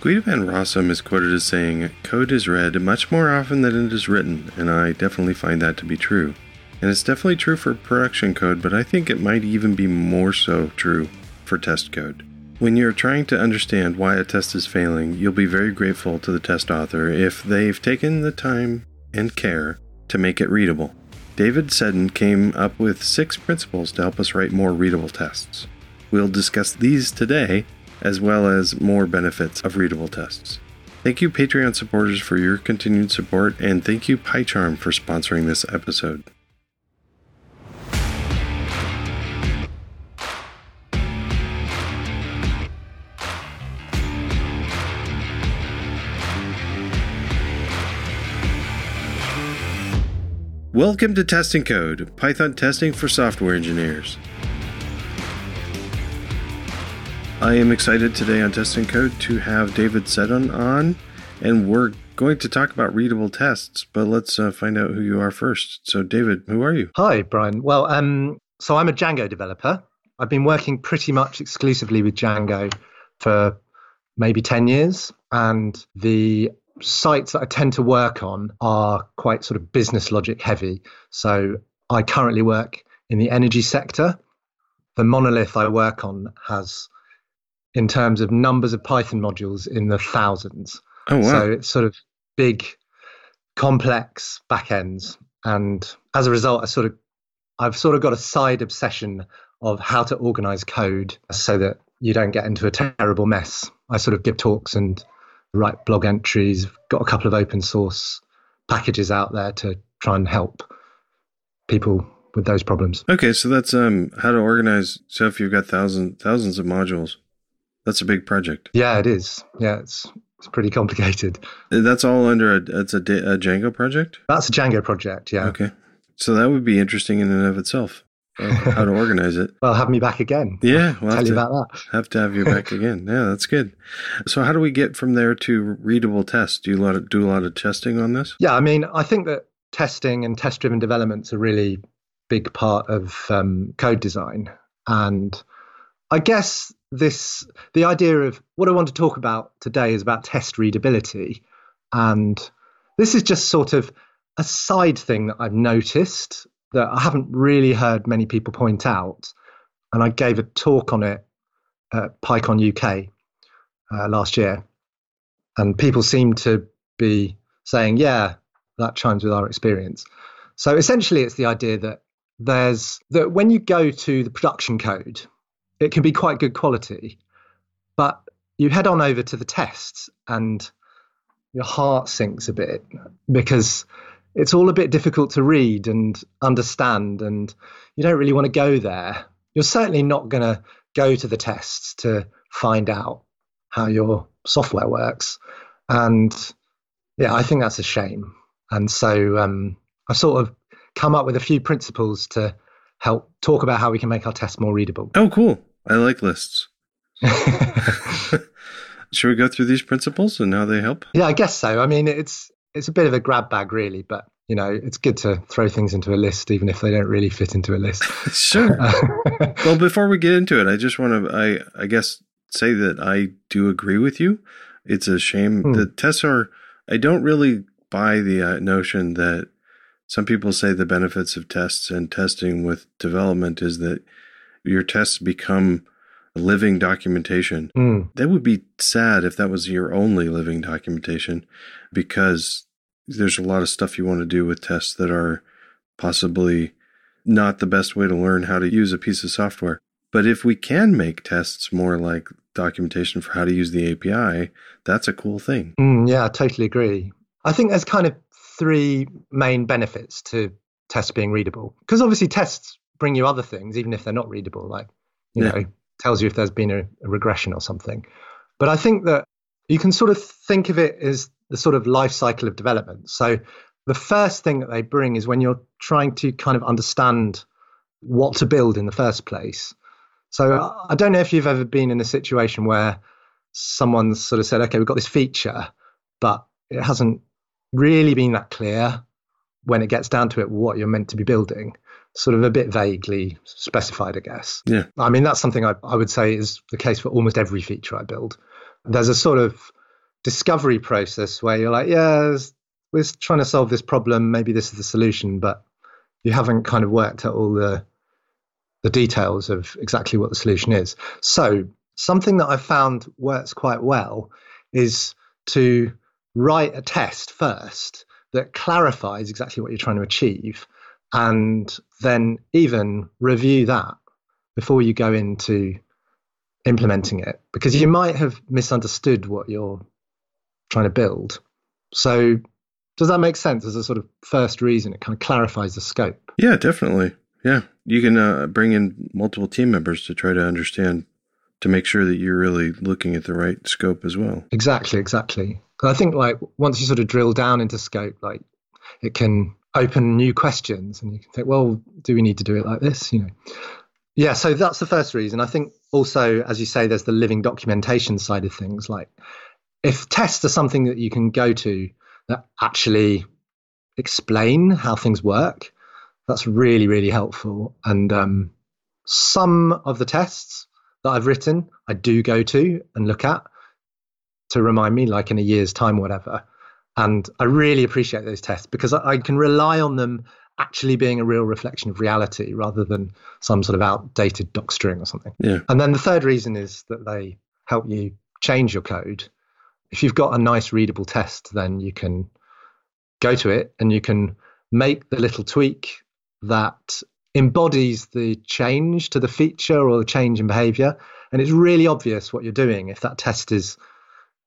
Guido van Rossum is quoted as saying, Code is read much more often than it is written, and I definitely find that to be true. And it's definitely true for production code, but I think it might even be more so true for test code. When you're trying to understand why a test is failing, you'll be very grateful to the test author if they've taken the time and care to make it readable. David Seddon came up with six principles to help us write more readable tests. We'll discuss these today, as well as more benefits of readable tests. Thank you, Patreon supporters, for your continued support, and thank you, PyCharm, for sponsoring this episode. Welcome to Test and Code, Python testing for software engineers. I am excited today on Test and Code to have David Seddon on, and we're going to talk about readable tests, but let's uh, find out who you are first. So, David, who are you? Hi, Brian. Well, um, so I'm a Django developer. I've been working pretty much exclusively with Django for maybe 10 years, and the sites that I tend to work on are quite sort of business logic heavy. So I currently work in the energy sector. The monolith I work on has, in terms of numbers of Python modules, in the thousands. Oh, wow. So it's sort of big, complex backends. And as a result, I sort of, I've sort of got a side obsession of how to organize code so that you don't get into a terrible mess. I sort of give talks and write blog entries, got a couple of open source packages out there to try and help people with those problems. Okay, so that's um how to organize. So if you've got thousands thousands of modules, that's a big project. Yeah, it is. Yeah, it's it's pretty complicated. That's all under a it's a, a Django project. That's a Django project. Yeah. Okay, so that would be interesting in and of itself. how to organize it. well, have me back again. Yeah, we'll tell you to, about that. Have to have you back again. Yeah, that's good. So, how do we get from there to readable tests? Do you lot of, do a lot of testing on this? Yeah, I mean, I think that testing and test-driven development's a really big part of um, code design, and I guess this the idea of what I want to talk about today is about test readability, and this is just sort of a side thing that I've noticed that I haven't really heard many people point out. And I gave a talk on it at PyCon UK uh, last year. And people seem to be saying, yeah, that chimes with our experience. So essentially, it's the idea that there's that when you go to the production code, it can be quite good quality, but you head on over to the tests and your heart sinks a bit because it's all a bit difficult to read and understand, and you don't really want to go there. You're certainly not going to go to the tests to find out how your software works. And yeah, I think that's a shame. And so um, I've sort of come up with a few principles to help talk about how we can make our tests more readable. Oh, cool. I like lists. Should we go through these principles and how they help? Yeah, I guess so. I mean, it's it's a bit of a grab bag, really, but you know, it's good to throw things into a list, even if they don't really fit into a list. sure. well, before we get into it, I just want to, I, I guess, say that I do agree with you. It's a shame hmm. that tests are. I don't really buy the uh, notion that some people say the benefits of tests and testing with development is that your tests become living documentation. Mm. That would be sad if that was your only living documentation because there's a lot of stuff you want to do with tests that are possibly not the best way to learn how to use a piece of software. But if we can make tests more like documentation for how to use the API, that's a cool thing. Mm, yeah, I totally agree. I think there's kind of three main benefits to tests being readable. Because obviously, tests bring you other things, even if they're not readable, like, you yeah. know, tells you if there's been a, a regression or something. But I think that you can sort of think of it as the sort of life cycle of development. So the first thing that they bring is when you're trying to kind of understand what to build in the first place. So I don't know if you've ever been in a situation where someone's sort of said, okay, we've got this feature, but it hasn't really been that clear when it gets down to it what you're meant to be building. Sort of a bit vaguely specified, I guess. Yeah. I mean, that's something I, I would say is the case for almost every feature I build. There's a sort of discovery process where you're like, yeah, we're trying to solve this problem. Maybe this is the solution, but you haven't kind of worked out all the the details of exactly what the solution is. So something that I've found works quite well is to write a test first that clarifies exactly what you're trying to achieve and then even review that before you go into implementing it because you might have misunderstood what you're trying to build. So, does that make sense as a sort of first reason? It kind of clarifies the scope. Yeah, definitely. Yeah, you can uh, bring in multiple team members to try to understand to make sure that you're really looking at the right scope as well. Exactly, exactly. I think like once you sort of drill down into scope, like it can open new questions, and you can think, well, do we need to do it like this? You know. Yeah, so that's the first reason. I think also, as you say, there's the living documentation side of things. Like, if tests are something that you can go to that actually explain how things work, that's really, really helpful. And um, some of the tests that I've written, I do go to and look at to remind me, like in a year's time, whatever. And I really appreciate those tests because I, I can rely on them actually being a real reflection of reality rather than some sort of outdated docstring or something. Yeah. And then the third reason is that they help you change your code. If you've got a nice readable test, then you can go to it and you can make the little tweak that embodies the change to the feature or the change in behavior. And it's really obvious what you're doing if that test is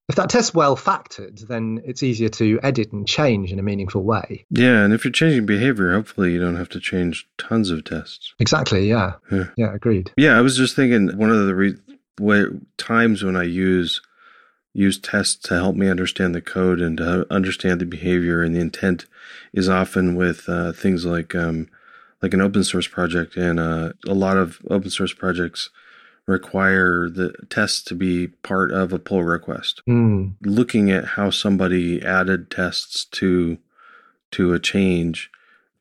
if that test's well factored, then it's easier to edit and change in a meaningful way. Yeah, and if you're changing behavior, hopefully you don't have to change tons of tests. Exactly. Yeah. Yeah. yeah agreed. Yeah, I was just thinking one of the re- times when I use use tests to help me understand the code and to understand the behavior and the intent is often with uh, things like um, like an open source project, and uh, a lot of open source projects require the tests to be part of a pull request. Mm. Looking at how somebody added tests to to a change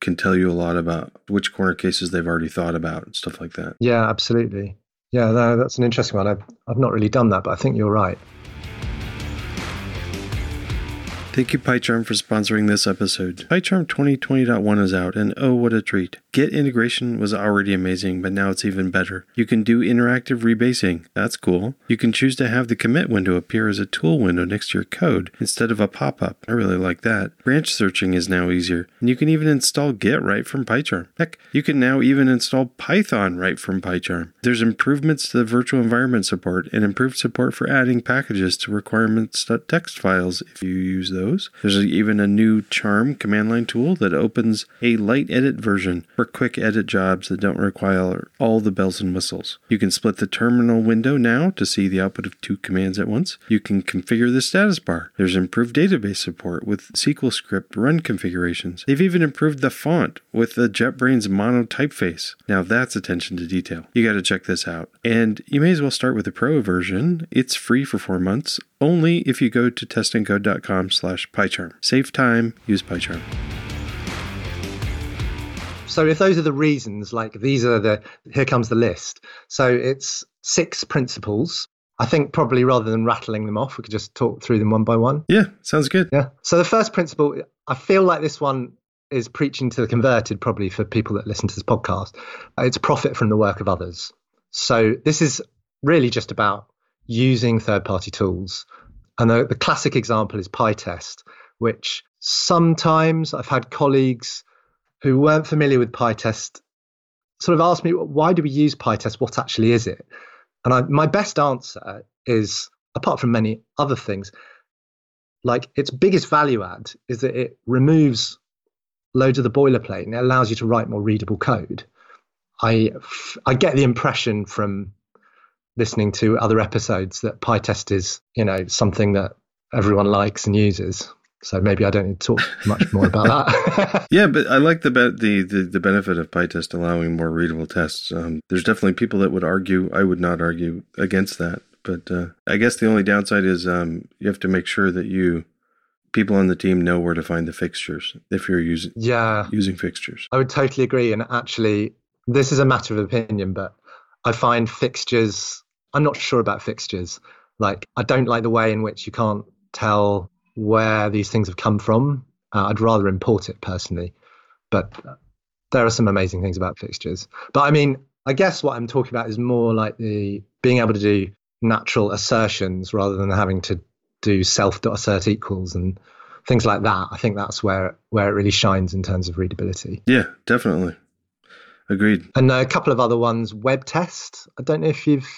can tell you a lot about which corner cases they've already thought about and stuff like that. Yeah, absolutely. Yeah, no, that's an interesting one. I've, I've not really done that, but I think you're right. Thank you, PyCharm, for sponsoring this episode. PyCharm 2020.1 is out, and oh, what a treat. Git integration was already amazing, but now it's even better. You can do interactive rebasing. That's cool. You can choose to have the commit window appear as a tool window next to your code instead of a pop up. I really like that. Branch searching is now easier, and you can even install Git right from PyCharm. Heck, you can now even install Python right from PyCharm. There's improvements to the virtual environment support and improved support for adding packages to requirements.txt files if you use those those. There's even a new Charm command line tool that opens a light edit version quick edit jobs that don't require all the bells and whistles. You can split the terminal window now to see the output of two commands at once. You can configure the status bar. There's improved database support with SQL script run configurations. They've even improved the font with the JetBrains mono typeface. Now that's attention to detail. You got to check this out. And you may as well start with the pro version. It's free for 4 months only if you go to testandcode.com slash PyCharm. Save time, use PyCharm. So if those are the reasons, like these are the, here comes the list. So it's six principles. I think probably rather than rattling them off, we could just talk through them one by one. Yeah, sounds good. Yeah. So the first principle, I feel like this one is preaching to the converted probably for people that listen to this podcast. It's profit from the work of others. So this is really just about using third party tools. And the, the classic example is PyTest, which sometimes I've had colleagues who weren't familiar with PyTest sort of asked me, why do we use PyTest? What actually is it? And I, my best answer is, apart from many other things, like its biggest value add is that it removes loads of the boilerplate and it allows you to write more readable code. I, I get the impression from listening to other episodes that PyTest is, you know, something that everyone likes and uses. So maybe I don't need to talk much more about that. yeah, but I like the, be- the, the the benefit of PyTest allowing more readable tests. Um, there's definitely people that would argue. I would not argue against that, but uh, I guess the only downside is um, you have to make sure that you people on the team know where to find the fixtures if you're using yeah using fixtures. I would totally agree, and actually, this is a matter of opinion, but I find fixtures I'm not sure about fixtures. Like, I don't like the way in which you can't tell where these things have come from. Uh, I'd rather import it personally, but there are some amazing things about fixtures. But I mean, I guess what I'm talking about is more like the being able to do natural assertions rather than having to do self assert equals and things like that. I think that's where where it really shines in terms of readability. Yeah, definitely. Agreed. And a couple of other ones, web test. I don't know if you've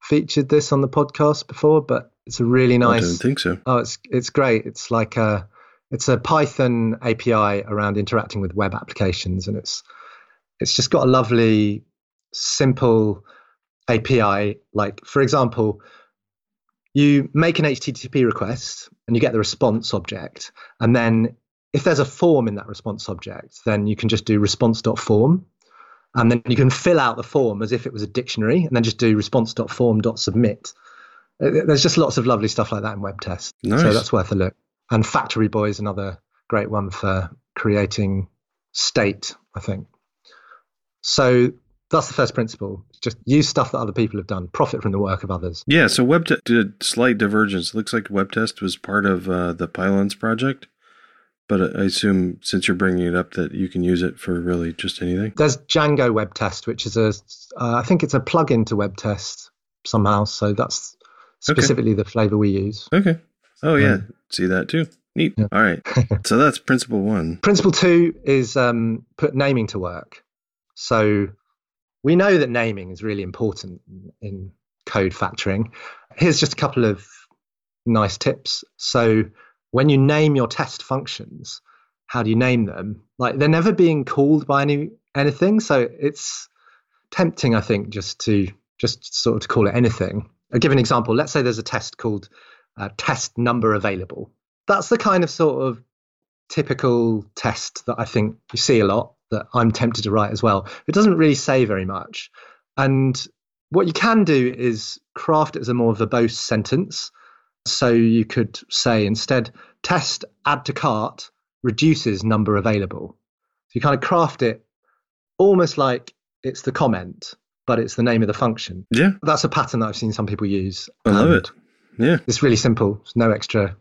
featured this on the podcast before, but it's a really nice. I don't think so. Oh, it's it's great. It's like a it's a Python API around interacting with web applications, and it's it's just got a lovely, simple API. Like for example, you make an HTTP request and you get the response object, and then if there's a form in that response object, then you can just do response.form. And then you can fill out the form as if it was a dictionary and then just do response.form.submit. There's just lots of lovely stuff like that in web tests. Nice. So that's worth a look. And Factory Boy is another great one for creating state, I think. So that's the first principle. Just use stuff that other people have done, profit from the work of others. Yeah. So web te- did slight divergence. It looks like web test was part of uh, the Pylons project. But I assume since you're bringing it up that you can use it for really just anything. There's Django Web Test, which is a, uh, I think it's a plugin to Web Test somehow. So that's specifically okay. the flavor we use. Okay. Oh yeah, um, see that too. Neat. Yeah. All right. so that's principle one. Principle two is um, put naming to work. So we know that naming is really important in code factoring. Here's just a couple of nice tips. So when you name your test functions, how do you name them? Like they're never being called by any anything, so it's tempting, I think, just to just sort of to call it anything. I'll give an example. Let's say there's a test called uh, test number available. That's the kind of sort of typical test that I think you see a lot that I'm tempted to write as well. It doesn't really say very much. And what you can do is craft it as a more verbose sentence so you could say instead, test add to cart reduces number available. So you kind of craft it almost like it's the comment, but it's the name of the function. Yeah. That's a pattern that I've seen some people use. I love it. Yeah. It's really simple. It's no extra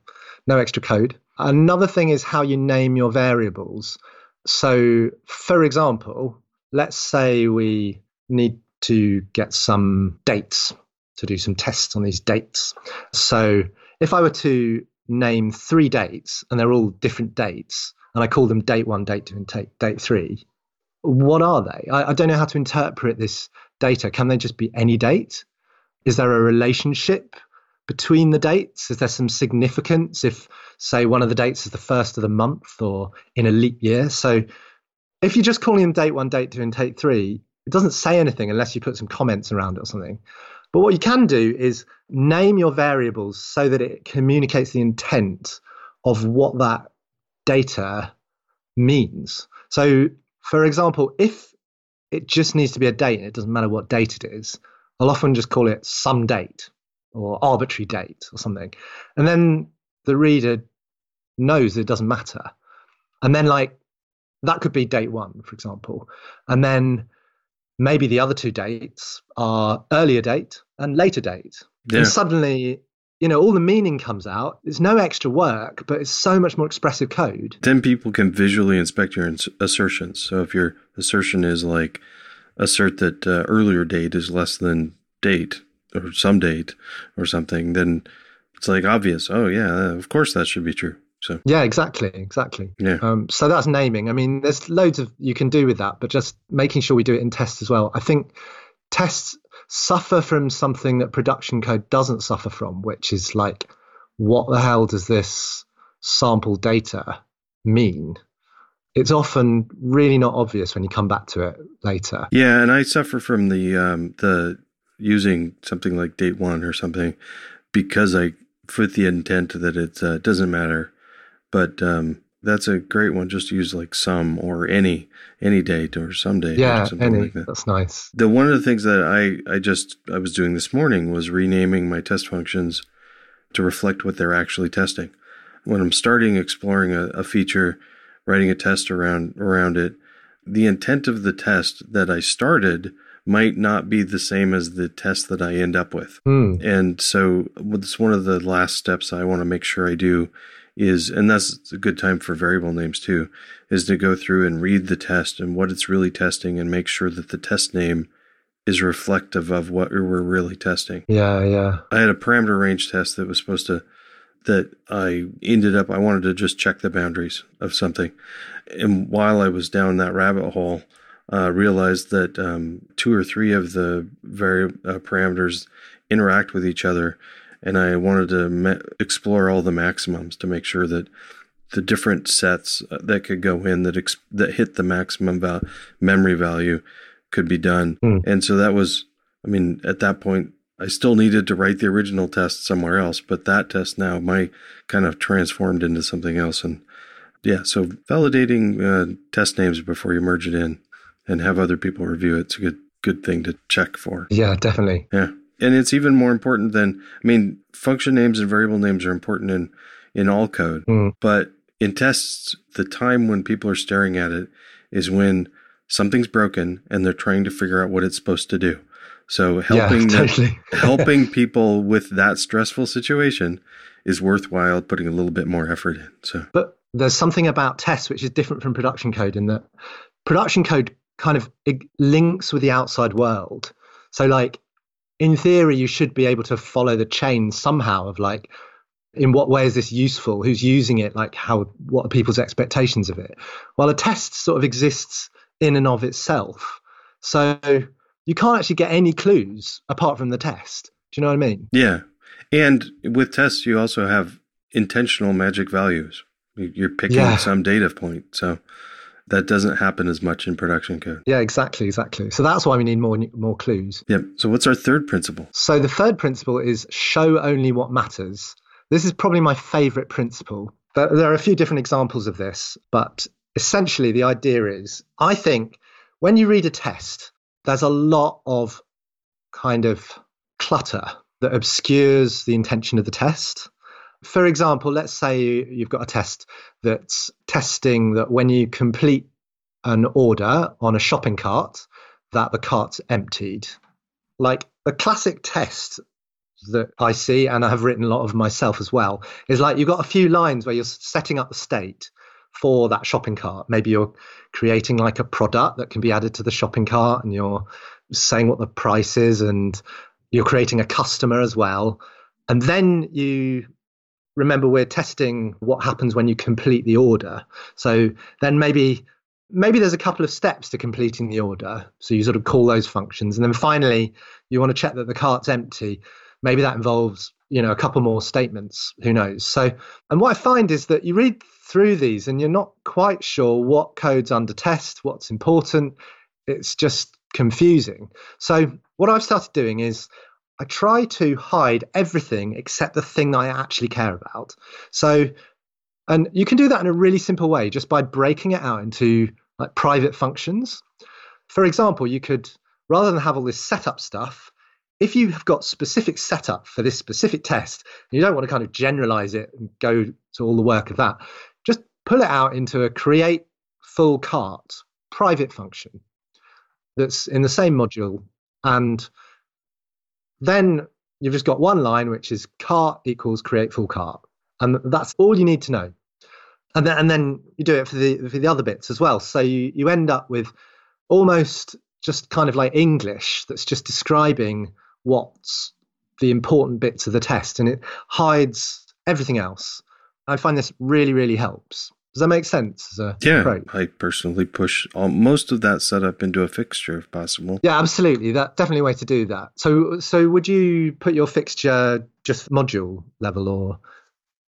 no extra code. Another thing is how you name your variables. So for example, let's say we need to get some dates to do some tests on these dates. So if I were to name three dates and they're all different dates, and I call them date one, date two, and date, date three, what are they? I, I don't know how to interpret this data. Can they just be any date? Is there a relationship between the dates? Is there some significance if, say, one of the dates is the first of the month or in a leap year? So if you're just calling them date one, date two, and date three, it doesn't say anything unless you put some comments around it or something. But what you can do is name your variables so that it communicates the intent of what that data means. So, for example, if it just needs to be a date and it doesn't matter what date it is, I'll often just call it some date or arbitrary date or something. And then the reader knows it doesn't matter. And then, like, that could be date one, for example. And then maybe the other two dates are earlier date and later date. Yeah. And suddenly, you know, all the meaning comes out. It's no extra work, but it's so much more expressive code. Then people can visually inspect your ins- assertions. So if your assertion is like assert that uh, earlier date is less than date or some date or something, then it's like obvious. Oh yeah, of course that should be true. So yeah, exactly, exactly. Yeah. Um, so that's naming. I mean, there's loads of you can do with that, but just making sure we do it in tests as well. I think tests suffer from something that production code doesn't suffer from, which is like, what the hell does this sample data mean? It's often really not obvious when you come back to it later. Yeah, and I suffer from the um, the using something like date one or something because I with the intent that it uh, doesn't matter but um, that's a great one. Just use like some or any any date or some date. Yeah, any. Like that. That's nice. The one of the things that I I just I was doing this morning was renaming my test functions to reflect what they're actually testing. When I'm starting exploring a, a feature, writing a test around around it, the intent of the test that I started might not be the same as the test that I end up with. Mm. And so it's one of the last steps I want to make sure I do is, and that's a good time for variable names too, is to go through and read the test and what it's really testing and make sure that the test name is reflective of what we're really testing. Yeah, yeah. I had a parameter range test that was supposed to, that I ended up, I wanted to just check the boundaries of something. And while I was down that rabbit hole, uh, realized that um, two or three of the vari- uh, parameters interact with each other, and I wanted to explore all the maximums to make sure that the different sets uh, that could go in that ex- that hit the maximum val- memory value could be done. Mm. And so that was, I mean, at that point, I still needed to write the original test somewhere else, but that test now my kind of transformed into something else. And yeah, so validating uh, test names before you merge it in and have other people review it, it's a good good thing to check for. Yeah, definitely. Yeah. And it's even more important than I mean, function names and variable names are important in in all code. Mm. But in tests, the time when people are staring at it is when something's broken and they're trying to figure out what it's supposed to do. So helping yeah, totally. helping people with that stressful situation is worthwhile putting a little bit more effort in. So But there's something about tests which is different from production code in that production code kind of links with the outside world. So, like, in theory, you should be able to follow the chain somehow of like, in what way is this useful? Who's using it? Like, how, what are people's expectations of it? Well, a test sort of exists in and of itself. So, you can't actually get any clues apart from the test. Do you know what I mean? yeah. And with tests you also have intentional magic values. You- You're picking Yeah. some data point. So that doesn't happen as much in production code. Yeah, exactly, exactly. So that's why we need more more clues. Yep. So what's our third principle? So the third principle is show only what matters. This is probably my favorite principle. There, there are a few different examples of this, but essentially the idea is I think when you read a test, there's a lot of kind of clutter that obscures the intention of the test. For example, let's say you've got a test that's testing that when you complete an order on a shopping cart, that the cart's emptied. Like the classic test that I see, and I have written a lot of myself as well, is like you've got a few lines where you're setting up the state for that shopping cart. Maybe you're creating like a product that can be added to the shopping cart and you're saying what the price is and you're creating a customer as well. And then you remember we're testing what happens when you complete the order. So then maybe maybe there's a couple of steps to completing the order. So you sort of call those functions. And then finally you want to check that the cart's empty. Maybe that involves, you know, a couple more statements. Who knows? So and what I find is that you read through these and you're not quite sure what code's under test, what's important. It's just confusing. So what I've started doing is I try to hide everything except the thing that I actually care about. So, and you can do that in a really simple way just by breaking it out into like private functions. For example, you could, rather than have all this setup stuff, if you have got specific setup for this specific test, and you don't want to kind of generalize it and go to all the work of that, just pull it out into a create full cart private function that's in the same module and then you've just got one line which is cart equals create full cart. And that's all you need to know. And then and then you do it for the for the other bits as well. So you you end up with almost just kind of like english that's just describing what's the important bits of the test. And it hides everything else. I find this really really helps does that make sense as a Yeah. approach? I personally push all, most of that setup into a fixture if possible. Yeah, absolutely. That definitely a way to do that. So, so would you put your fixture just module level, or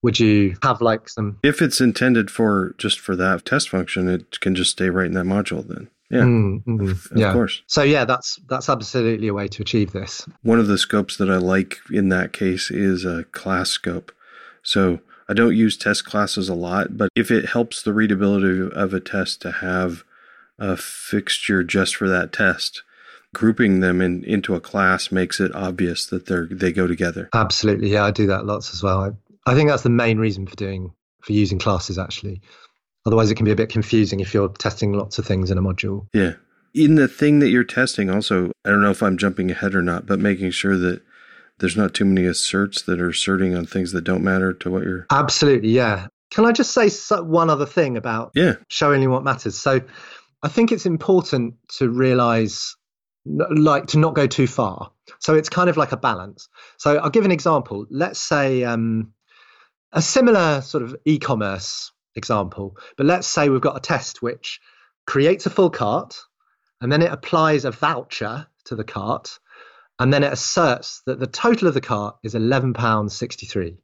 would you have like some? If it's intended for just for that test function, it can just stay right in that module then. Yeah. Mm, mm, Of yeah. course. So yeah, that's that's absolutely a way to achieve this. One of the scopes that I like in that case is a class scope. So I don't use test classes a lot, but if it helps the readability of a test to have a fixture just for that test, grouping them in, into a class makes it obvious that they're they go together. Absolutely, yeah, I do that lots as well. I, I think that's the main reason for doing for using classes actually. Otherwise, it can be a bit confusing if you're testing lots of things in a module. Yeah. in the thing that you're testing, also, I don't know if I'm jumping ahead or not, but making sure that there's not too many asserts that are asserting on things that don't matter to what you're. Absolutely, yeah. Can I just say one other thing about yeah. showing you what matters? So I think it's important to realize, like, to not go too far. So it's kind of like a balance. So I'll give an example. Let's say um, a similar sort of e commerce example, but let's say we've got a test which creates a full cart and then it applies a voucher to the cart and then it asserts that the total of the cart is £11.63.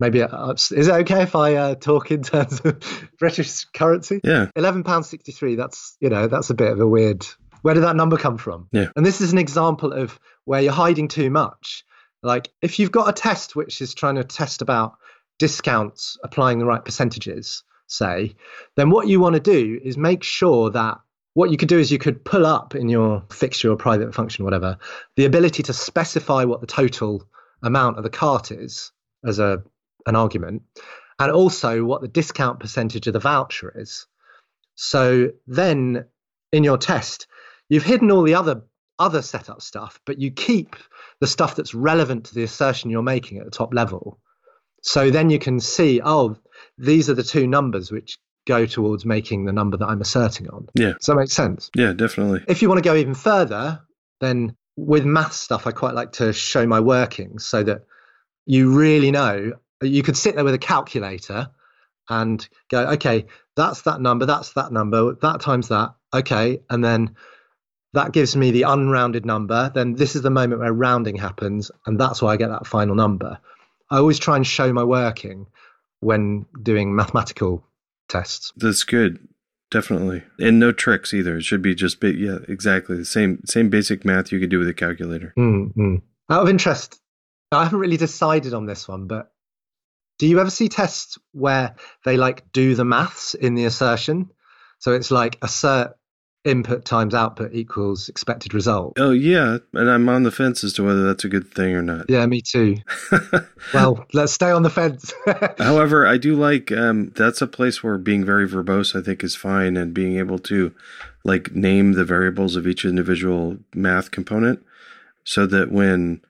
Maybe uh, is it okay if I uh, talk in terms of British currency? Yeah, eleven pounds sixty three. That's you know that's a bit of a weird. Where did that number come from? Yeah, and this is an example of where you're hiding too much. Like if you've got a test which is trying to test about discounts applying the right percentages, say, then what you want to do is make sure that what you could do is you could pull up in your fixture or private function, whatever, the ability to specify what the total amount of the cart is as a an argument, and also what the discount percentage of the voucher is. So then in your test, you've hidden all the other other setup stuff, but you keep the stuff that's relevant to the assertion you're making at the top level. So then you can see, oh, these are the two numbers which go towards making the number that I'm asserting on. Yeah. Does that make sense? Yeah, definitely. If you want to go even further, then with math stuff, I quite like to show my workings so that you really know. You could sit there with a calculator and go, okay, that's that number, that's that number, that times that, okay, and then that gives me the unrounded number. Then this is the moment where rounding happens, and that's why I get that final number. I always try and show my working when doing mathematical tests. That's good. Definitely. And no tricks either. It should be just be, yeah, exactly the same same basic math you could do with a calculator. Mm-hmm. Out of interest, I haven't really decided on this one, but do you ever see tests where they like do the maths in the assertion? So it's like assert input times output equals expected result. Oh yeah, and I'm on the fence as to whether that's a good thing or not. Yeah, me too. well, let's stay on the fence. However, I do like um, that's a place where being very verbose I think is fine and being able to like name the variables of each individual math component so that when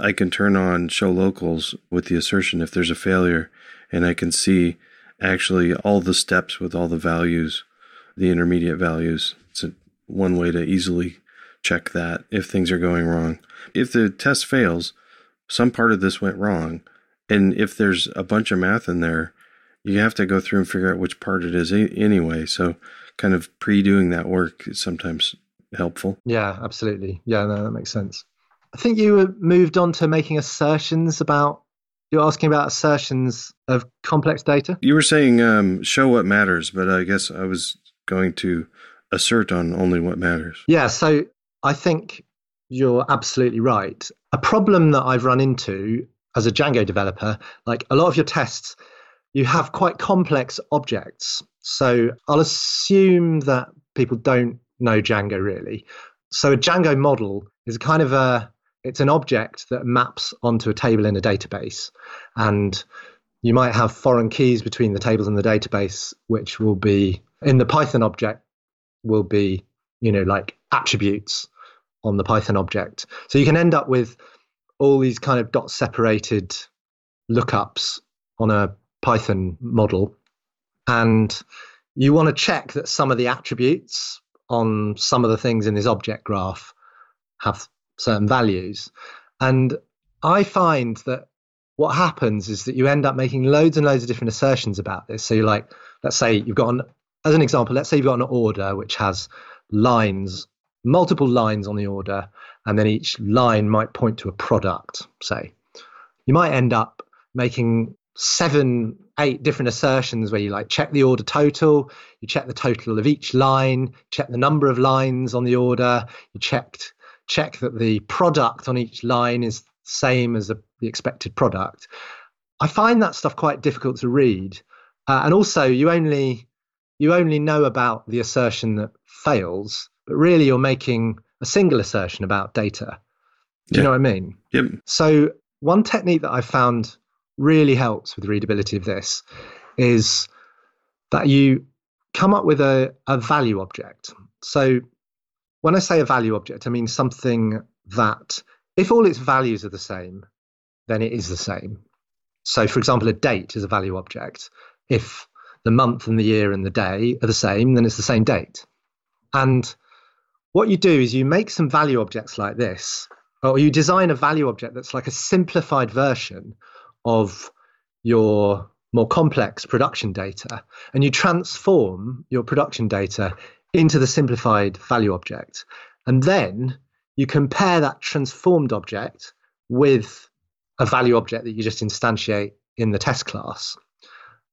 I can turn on show locals with the assertion if there's a failure and I can see actually all the steps with all the values, the intermediate values one way to easily check that if things are going wrong. If the test fails, some part of this went wrong. And if there's a bunch of math in there, you have to go through and figure out which part it is anyway. So, kind of pre doing that work is sometimes helpful. Yeah, absolutely. Yeah, no, that makes sense. I think you moved on to making assertions about. You're asking about assertions of complex data? You were saying um, show what matters, but I guess I was going to assert on only what matters. Yeah, so I think you're absolutely right. A problem that I've run into as a Django developer, like a lot of your tests, you have quite complex objects. So I'll assume that people don't know Django really. So a Django model is kind of a it's an object that maps onto a table in a database and you might have foreign keys between the tables and the database which will be in the python object will be, you know, like attributes on the Python object. So you can end up with all these kind of dot separated lookups on a Python model. And you want to check that some of the attributes on some of the things in this object graph have certain values. And I find that what happens is that you end up making loads and loads of different assertions about this. So you're like, let's say you've got an as an example, let's say you've got an order which has lines, multiple lines on the order, and then each line might point to a product, say. You might end up making seven, eight different assertions where you like check the order total, you check the total of each line, check the number of lines on the order, you checked check that the product on each line is the same as the, the expected product. I find that stuff quite difficult to read. Uh, and also, you only you only know about the assertion that fails, but really you're making a single assertion about data. Do yeah. you know what I mean? Yep. So one technique that I found really helps with readability of this is that you come up with a, a value object. So when I say a value object, I mean something that if all its values are the same, then it is the same. So, for example, a date is a value object. If the month and the year and the day are the same, then it's the same date. And what you do is you make some value objects like this, or you design a value object that's like a simplified version of your more complex production data, and you transform your production data into the simplified value object. And then you compare that transformed object with a value object that you just instantiate in the test class.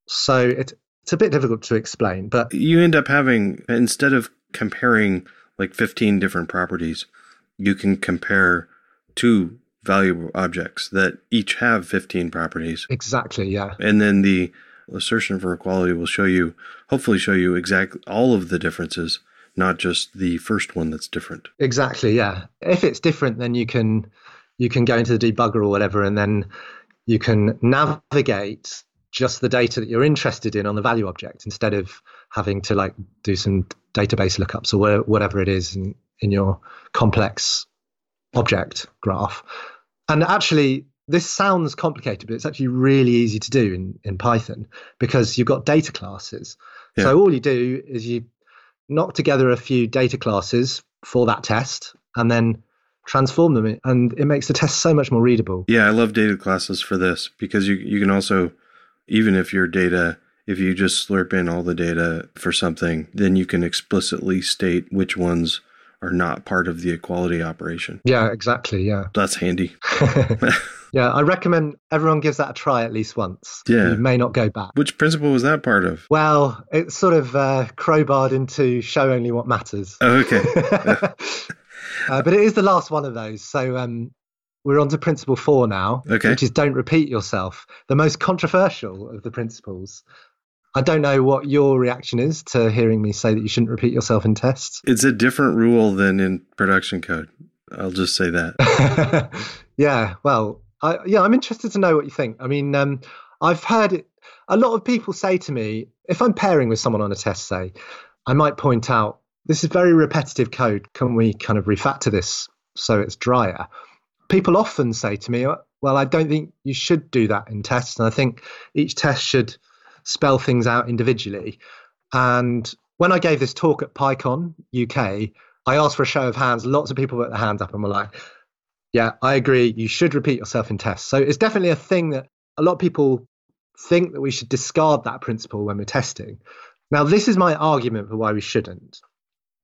So it, it's a bit difficult to explain, but you end up having instead of comparing like 15 different properties, you can compare two value objects that each have 15 properties. Exactly, yeah. And then the assertion for equality will show you, hopefully, show you exactly all of the differences, not just the first one that's different. Exactly, yeah. If it's different, then you can you can go into the debugger or whatever, and then you can navigate just the data that you're interested in on the value object instead of having to like do some database lookups or whatever it is in, in your complex object graph. And actually, this sounds complicated, but it's actually really easy to do in, in Python because you've got data classes. Yeah. So all you do is you knock together a few data classes for that test and then transform them and it makes the test so much more readable. Yeah, I love data classes for this because you you can also even if your data if you just slurp in all the data for something, then you can explicitly state which ones are not part of the equality operation. Yeah, exactly. Yeah. That's handy. yeah, I recommend everyone gives that a try at least once. Yeah. You may not go back. Which principle was that part of? Well, it's sort of uh, crowbarred into show only what matters. Oh, okay. uh, but it is the last one of those. So um, we're on to principle four now, okay. which is don't repeat yourself. The most controversial of the principles. I don't know what your reaction is to hearing me say that you shouldn't repeat yourself in tests. It's a different rule than in production code. I'll just say that. yeah, well, I, yeah, I'm interested to know what you think. I mean, um, I've heard it, a lot of people say to me, if I'm pairing with someone on a test, say, I might point out this is very repetitive code. Can we kind of refactor this so it's drier? People often say to me, well, I don't think you should do that in tests. And I think each test should spell things out individually. And when I gave this talk at PyCon UK, I asked for a show of hands. Lots of people put their hands up and were like, yeah, I agree. You should repeat yourself in tests. So it's definitely a thing that a lot of people think that we should discard that principle when we're testing. Now, this is my argument for why we shouldn't.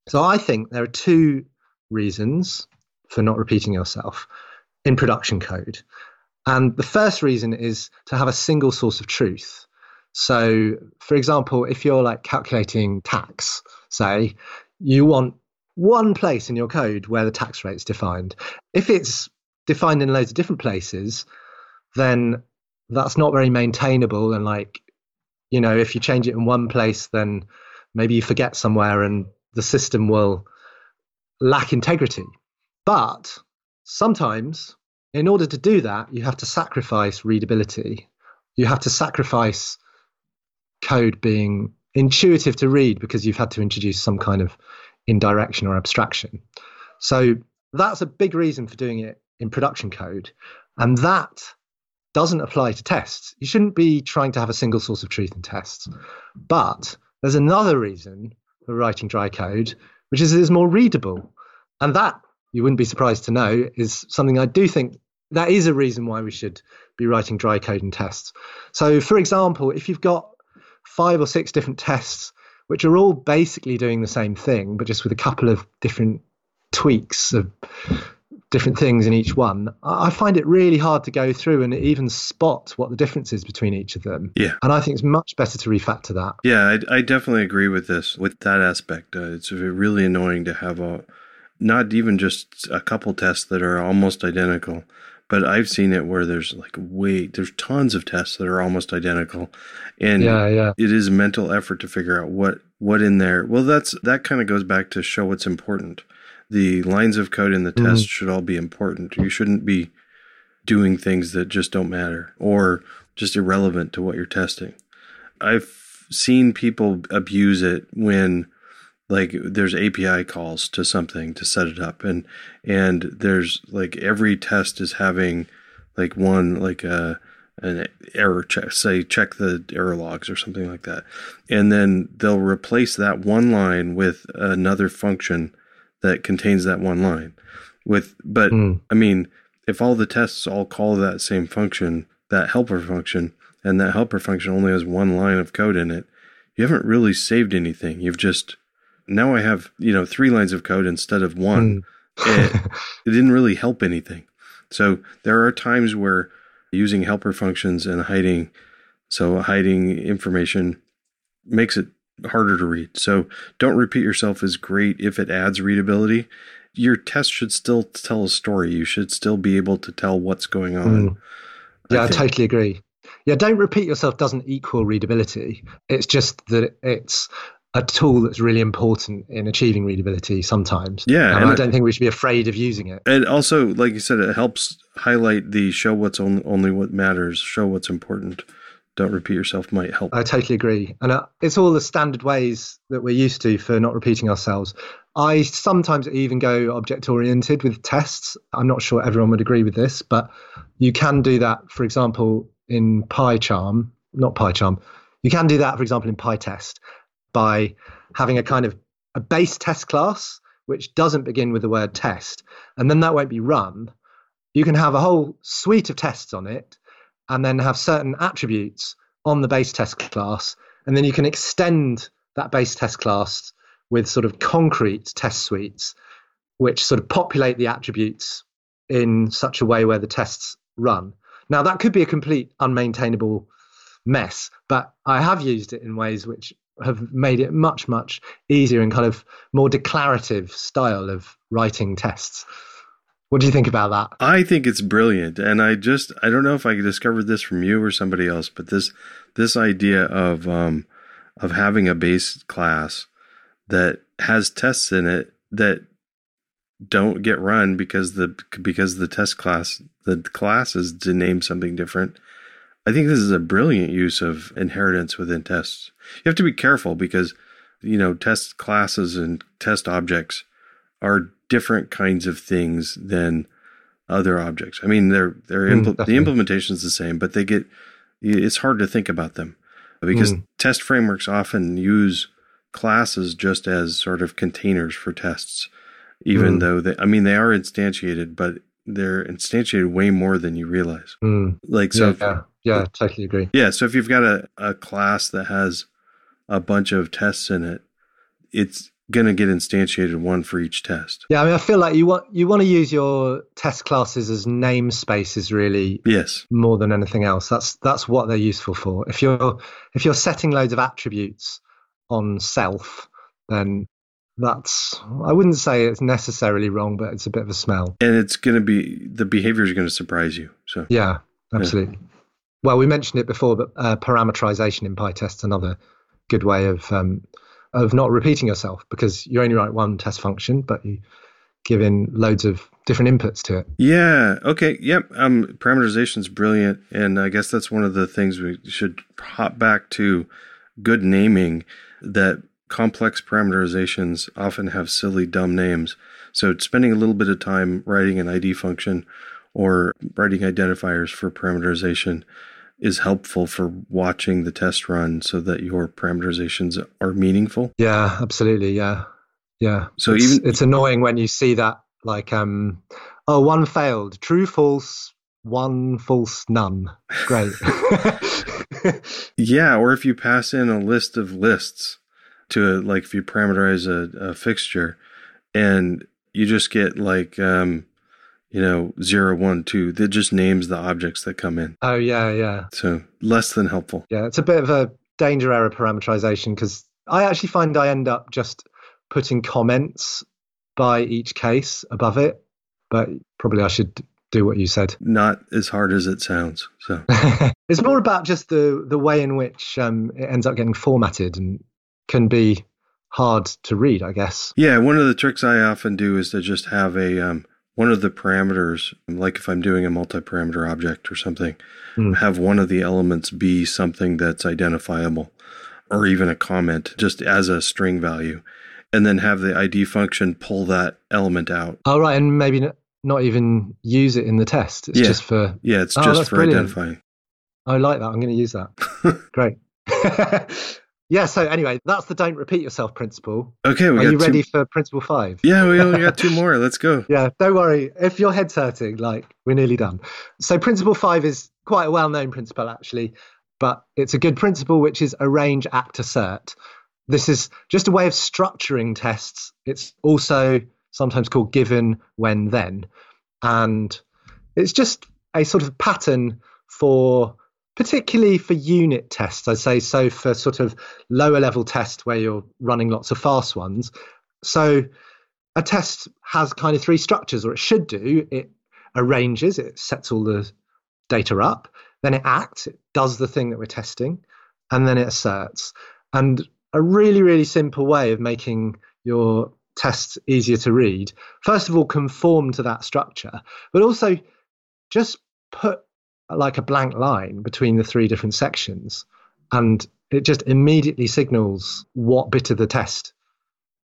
So I think there are two reasons for not repeating yourself in production code. And the first reason is to have a single source of truth. So, for example, if you're like calculating tax, say, you want one place in your code where the tax rate is defined. If it's defined in loads of different places, then that's not very maintainable. And, like, you know, if you change it in one place, then maybe you forget somewhere and the system will lack integrity. But sometimes, in order to do that, you have to sacrifice readability. You have to sacrifice code being intuitive to read because you've had to introduce some kind of indirection or abstraction. So that's a big reason for doing it in production code. And that doesn't apply to tests. You shouldn't be trying to have a single source of truth in tests. But there's another reason for writing dry code, which is it is more readable. And that, you wouldn't be surprised to know, is something I do think that is a reason why we should be writing dry code in tests. So, for example, if you've got five or six different tests, which are all basically doing the same thing, but just with a couple of different tweaks of different things in each one. I find it really hard to go through and even spot what the difference is between each of them. Yeah. And I think it's much better to refactor that. Yeah, I, I definitely agree with this, with that aspect. Uh, it's really annoying to have a, not even just a couple tests that are almost identical, but I've seen it where there's like wait, there's tons of tests that are almost identical, and yeah, yeah. it is a mental effort to figure out what what in there. Well, that's that kind of goes back to show what's important. The lines of code in the mm-hmm. test should all be important. You shouldn't be doing things that just don't matter or just irrelevant to what you're testing. I've seen people abuse it when like there's API calls to something to set it up. And and there's like every test is having like one like a an error check say check the error logs or something like that. And then they'll replace that one line with another function that contains that one line with but mm. i mean if all the tests all call that same function that helper function and that helper function only has one line of code in it you haven't really saved anything. You've just now I have, you know, three lines of code instead of one. Mm. it, it didn't really help anything. So there are times where using helper functions and hiding, so hiding information makes it harder to read. So don't repeat yourself is great if it adds readability. Your test should still tell a story. You should still be able to tell what's going on. Mm. Yeah, I, I totally agree. Yeah, don't repeat yourself doesn't equal readability. It's just that it's a tool that's really important in achieving readability sometimes. Yeah. And, and I don't think we should be afraid of using it. And also, like you said, it helps highlight the show what's on, only what matters, show what's important. Don't repeat yourself might help. I totally agree. And uh, it's all the standard ways that we're used to for not repeating ourselves. I sometimes even go object oriented with tests. I'm not sure everyone would agree with this, but you can do that, for example, in PyCharm, not PyCharm. You can do that, for example, in PyTest by having a kind of a base test class which doesn't begin with the word test, and then that won't be run. You can have a whole suite of tests on it, and then have certain attributes on the base test class, and then you can extend that base test class with sort of concrete test suites, which sort of populate the attributes in such a way where the tests run. Now, that could be a complete unmaintainable mess, but I have used it in ways which have made it much much easier and kind of more declarative style of writing tests. What do you think about that? I think it's brilliant, and I just I don't know if I discovered this from you or somebody else, but this this idea of um, of having a base class that has tests in it that don't get run because the because the test class the class is to name something different I think this is a brilliant use of inheritance within tests. You have to be careful because, you know, test classes and test objects are different kinds of things than other objects. I mean, they're they're mm, impl- the implementation is the same, but they get it's hard to think about them because mm. test frameworks often use classes just as sort of containers for tests, even mm. though they I mean they are instantiated, but they're instantiated way more than you realize. Mm. Like so, yeah, yeah, totally agree. Yeah, so if you've got a, a class that has a bunch of tests in it, it's going to get instantiated one for each test. Yeah, I mean, I feel like you want you want to use your test classes as namespaces, really. Yes. More than anything else, that's that's what they're useful for. If you're if you're setting loads of attributes on self, then that's I wouldn't say it's necessarily wrong, but it's a bit of a smell. And it's going to be the behavior is going to surprise you. So yeah, absolutely. Yeah. Well, we mentioned it before, but uh, parameterization in PyTest is another good way of um, of not repeating yourself because you only write one test function, but you give in loads of different inputs to it. Yeah. Okay. Yep. Um, parameterization is brilliant, and I guess that's one of the things we should hop back to. Good naming that complex parameterizations often have silly, dumb names. So spending a little bit of time writing an ID function or writing identifiers for parameterization is helpful for watching the test run so that your parameterizations are meaningful. Yeah, absolutely. Yeah. Yeah. So it's, even it's annoying when you see that like um oh one failed, true false, one false none. Great. yeah, or if you pass in a list of lists to a, like if you parameterize a, a fixture and you just get like um, you know zero one two that just names the objects that come in. Oh yeah yeah. So less than helpful. Yeah it's a bit of a danger error parameterization because i actually find i end up just putting comments by each case above it but probably i should do what you said. Not as hard as it sounds so. It's more about just the the way in which um, it ends up getting formatted and can be hard to read, I guess. Yeah, one of the tricks I often do is to just have a um, one of the parameters, like if I'm doing a multi-parameter object or something, mm. have one of the elements be something that's identifiable, or even a comment, just as a string value. and then have the ID function pull that element out. Oh, right. And maybe not even use it in the test. It's Yeah. just for. Yeah, it's Oh, just for brilliant. identifying. I like that. I'm going to use that. Great. yeah. So, anyway, that's the don't repeat yourself principle. Okay, we Are you two. ready for principle five? Yeah, we only got two more. Let's go. Yeah, don't worry. If your head's hurting, like we're nearly done. So, principle five is quite a well known principle, actually, but it's a good principle, which is arrange, act, assert. This is just a way of structuring tests. It's also sometimes called given, when, then. And it's just a sort of pattern for, particularly for unit tests, I'd say. So, for sort of lower level tests where you're running lots of fast ones. So, a test has kind of three structures, or it should do. It arranges, it sets all the data up, then it acts, it does the thing that we're testing, and then it asserts. And a really, really simple way of making your tests easier to read, first of all, conform to that structure, but also just put like a blank line between the three different sections. And it just immediately signals what bit of the test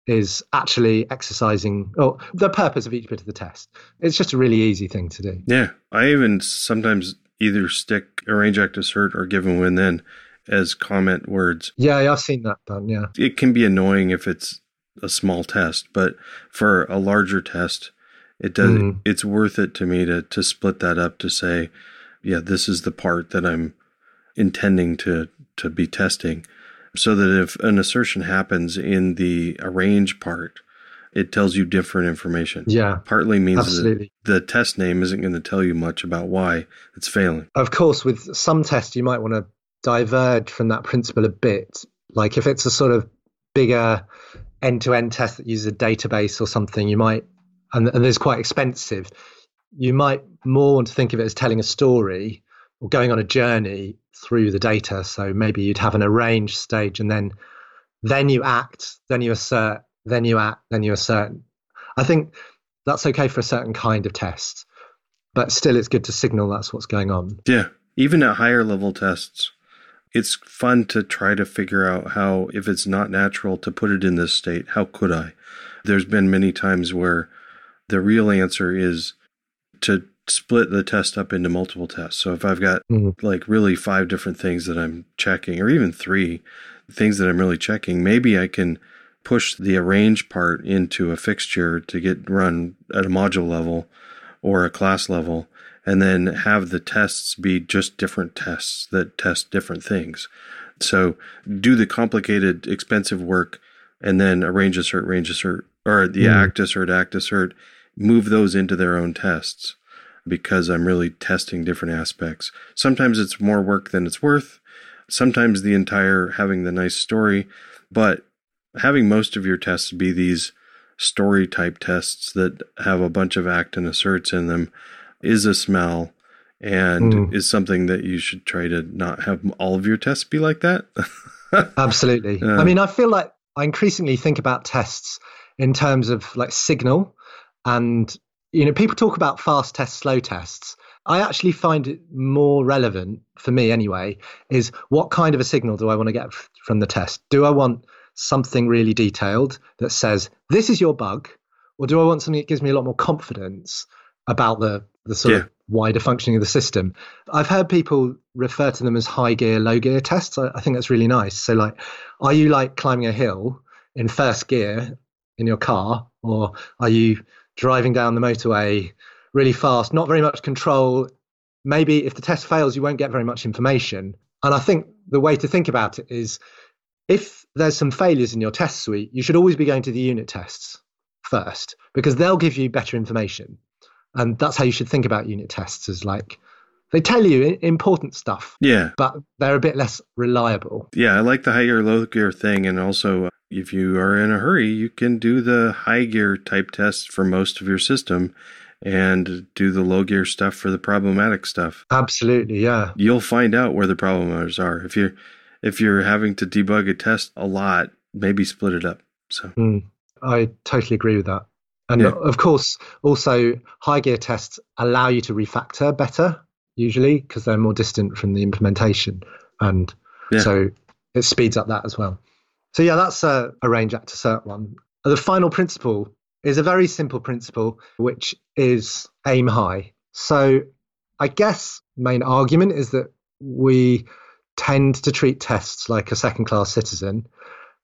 is actually exercising or the purpose of each bit of the test. It's just a really easy thing to do. Yeah, I even sometimes either stick arrange, act, assert, or given when then as comment words. Yeah, I've seen that done. Yeah. It can be annoying if it's a small test, but for a larger test, it does. Mm. It's worth it to me to to split that up to say, yeah, this is the part that I'm intending to to be testing, so that if an assertion happens in the arrange part, it tells you different information. Yeah, Partly means that the test name isn't going to tell you much about why it's failing. Of course, with some tests, you might want to diverge from that principle a bit. Like if it's a sort of bigger end to end test that uses a database or something, you might, and, and is quite expensive, you might more want to think of it as telling a story or going on a journey through the data. So maybe you'd have an arranged stage and then then you act, then you assert, then you act, then you assert. I think that's okay for a certain kind of test, but still it's good to signal that's what's going on. Yeah. Even at higher level tests, it's fun to try to figure out how, if it's not natural to put it in this state, how could I? There's been many times where the real answer is to split the test up into multiple tests. So if I've got Mhm. like really five different things that I'm checking, or even three things that I'm really checking, maybe I can push the arrange part into a fixture to get run at a module level or a class level, and then have the tests be just different tests that test different things. So do the complicated, expensive work, and then arrange assert, range assert, or the Mhm. act assert, act assert, move those into their own tests because I'm really testing different aspects. Sometimes it's more work than it's worth. Sometimes the entire having the nice story, but having most of your tests be these story type tests that have a bunch of act and asserts in them is a smell and Mm. is something that you should try to not have all of your tests be like that. Absolutely. Yeah. I mean, I feel like I increasingly think about tests in terms of like signal and you know people talk about fast tests slow tests. I actually find it more relevant for me anyway is what kind of a signal do i want to get f- from the test? Do i want something really detailed that says this is your bug or do i want something that gives me a lot more confidence about the the sort Yeah. of wider functioning of the system? I've heard people refer to them as high gear low gear tests. I, I think that's really nice. So like are you like climbing a hill in first gear in your car or are you driving down the motorway really fast not very much control. Maybe if the test fails you won't get very much information. And i think the way to think about it is if there's some failures in your test suite you should always be going to the unit tests first because they'll give you better information. And that's how you should think about unit tests as like they tell you important stuff yeah. but they're a bit less reliable Yeah, I like the high gear, low gear thing. And also, uh, if you are in a hurry, you can do the high gear type tests for most of your system and do the low gear stuff for the problematic stuff. absolutely yeah You'll find out where the problems are. If you're if you're having to debug a test a lot, maybe split it up. So Mm, I totally agree with that. And Yeah. of course, also high gear tests allow you to refactor better, usually, because they're more distant from the implementation. And Yeah. so it speeds up that as well. So, yeah, that's a, a range act assert one. the final principle is a very simple principle, which is aim high. So I guess main argument is that we tend to treat tests like a second class citizen.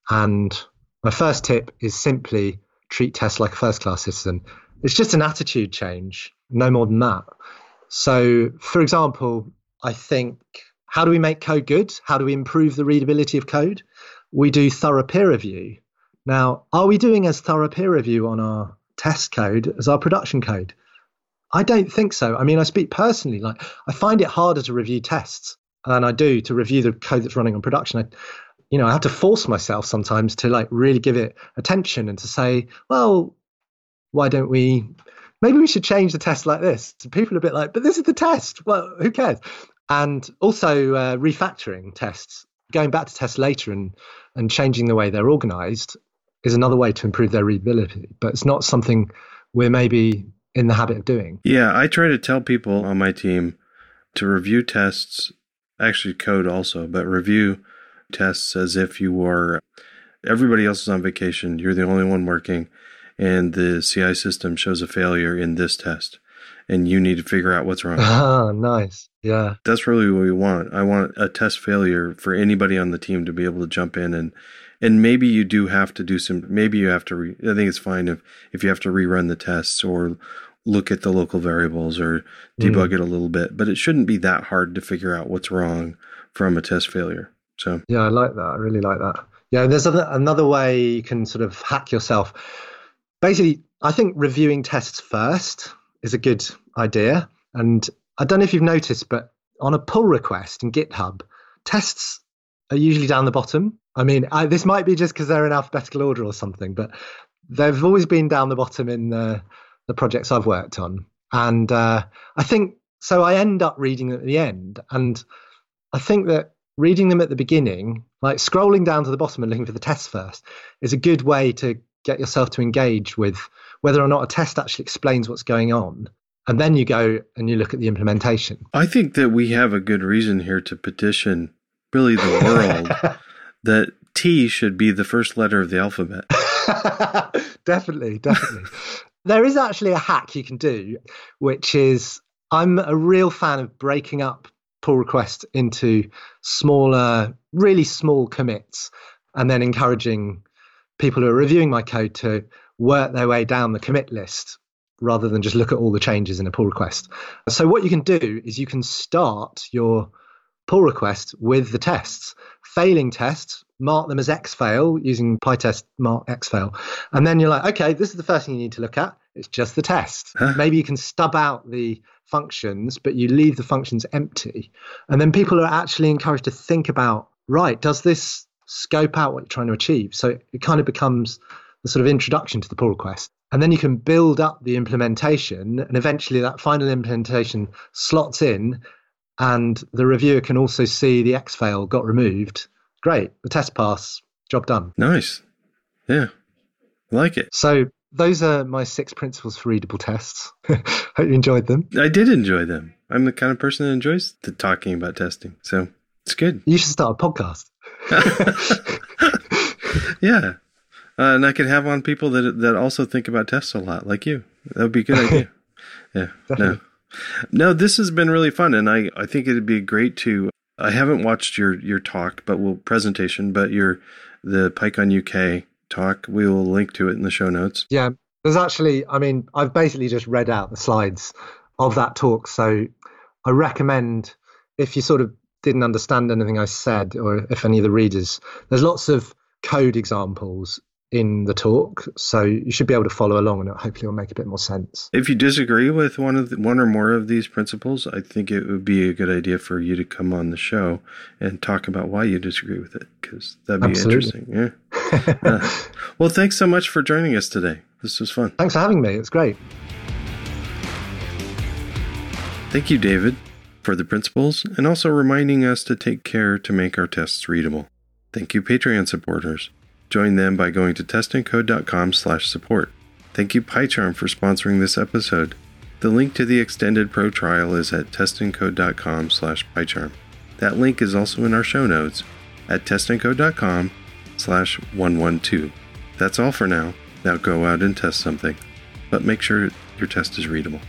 And my first tip is simply treat tests like a first class citizen. It's just an attitude change, no more than that. So, for example, I think how do we make code good? How do we improve the readability of code? We do thorough peer review. Now, are we doing as thorough peer review on our test code as our production code? I don't think so. I mean, I speak personally, like I find it harder to review tests than I do to review the code that's running on production. I, you know, I have to force myself sometimes to like really give it attention and to say, well, why don't we? Maybe we should change the test like this. So people are a bit like, but this is the test. Well, who cares? And also uh, refactoring tests, going back to tests later and and changing the way they're organized is another way to improve their readability. But it's not something we're maybe in the habit of doing. Yeah, I try to tell people on my team to review tests, actually code also, but review tests as if you were everybody else is on vacation, you're the only one working, and the CI system shows a failure in this test, and you need to figure out what's wrong. Ah, nice. Yeah. That's really what we want. I want a test failure for anybody on the team to be able to jump in and and maybe you do have to do some maybe you have to re, i think it's fine if if you have to rerun the tests or look at the local variables or debug mm. it a little bit but it shouldn't be that hard to figure out what's wrong from a test failure so yeah i like that i really like that yeah there's another way you can sort of hack yourself basically i think reviewing tests first is a good idea and i don't know if you've noticed but on a pull request in github tests are usually down the bottom I mean, I, this might be just because they're in alphabetical order or something, but they've always been down the bottom in the, the projects I've worked on. And uh, I think so. I end up reading them at the end. And I think that reading them at the beginning, like scrolling down to the bottom and looking for the tests first, is a good way to get yourself to engage with whether or not a test actually explains what's going on. And then you go and you look at the implementation. I think that we have a good reason here to petition really the world that T should be the first letter of the alphabet. definitely, definitely. there is actually a hack you can do, which is I'm a real fan of breaking up pull requests into smaller, really small commits, and then encouraging people who are reviewing my code to work their way down the commit list rather than just look at all the changes in a pull request. So what you can do is you can start your pull request with the tests. Failing tests, mark them as X fail using PyTest mark X fail. And then you're like, okay, this is the first thing you need to look at. It's just the test. Huh? Maybe you can stub out the functions, but you leave the functions empty. And then people are actually encouraged to think about, right, does this scope out what you're trying to achieve? So it kind of becomes the sort of introduction to the pull request. And then you can build up the implementation, and eventually that final implementation slots in and the reviewer can also see the X fail got removed. Great, the test pass, job done. Nice. Yeah, like it. So those are my six principles for readable tests. Hope you enjoyed them. I did enjoy them. I'm the kind of person that enjoys the talking about testing, so it's good. You should start a podcast. yeah, uh, and I could have on people that that also think about tests a lot, like you. That would be a good idea. Yeah. Definitely. No. No, this has been really fun, and I, I think it'd be great to. I haven't watched your your talk, but will presentation, but your the PyCon UK talk. We will link to it in the show notes. Yeah, there's actually. I mean, I've basically just read out the slides of that talk, so I recommend if you sort of didn't understand anything I said, or if any of the readers, there's lots of code examples in the talk, so you should be able to follow along, and hopefully it'll make a bit more sense. If you disagree with one of the, one or more of these principles, I think it would be a good idea for you to come on the show and talk about why you disagree with it, because that'd be Absolutely. interesting. Yeah. uh, well, thanks so much for joining us today. This was fun. Thanks for having me. It's great. Thank you, David, for the principles and also reminding us to take care to make our tests readable. Thank you, Patreon supporters. Join them by going to testandcode.com slash support. Thank you PyCharm for sponsoring this episode. The link to the extended pro trial is at testandcode.com slash PyCharm. That link is also in our show notes at testandcode.com slash 112. That's all for now. Now go out and test something, but make sure your test is readable.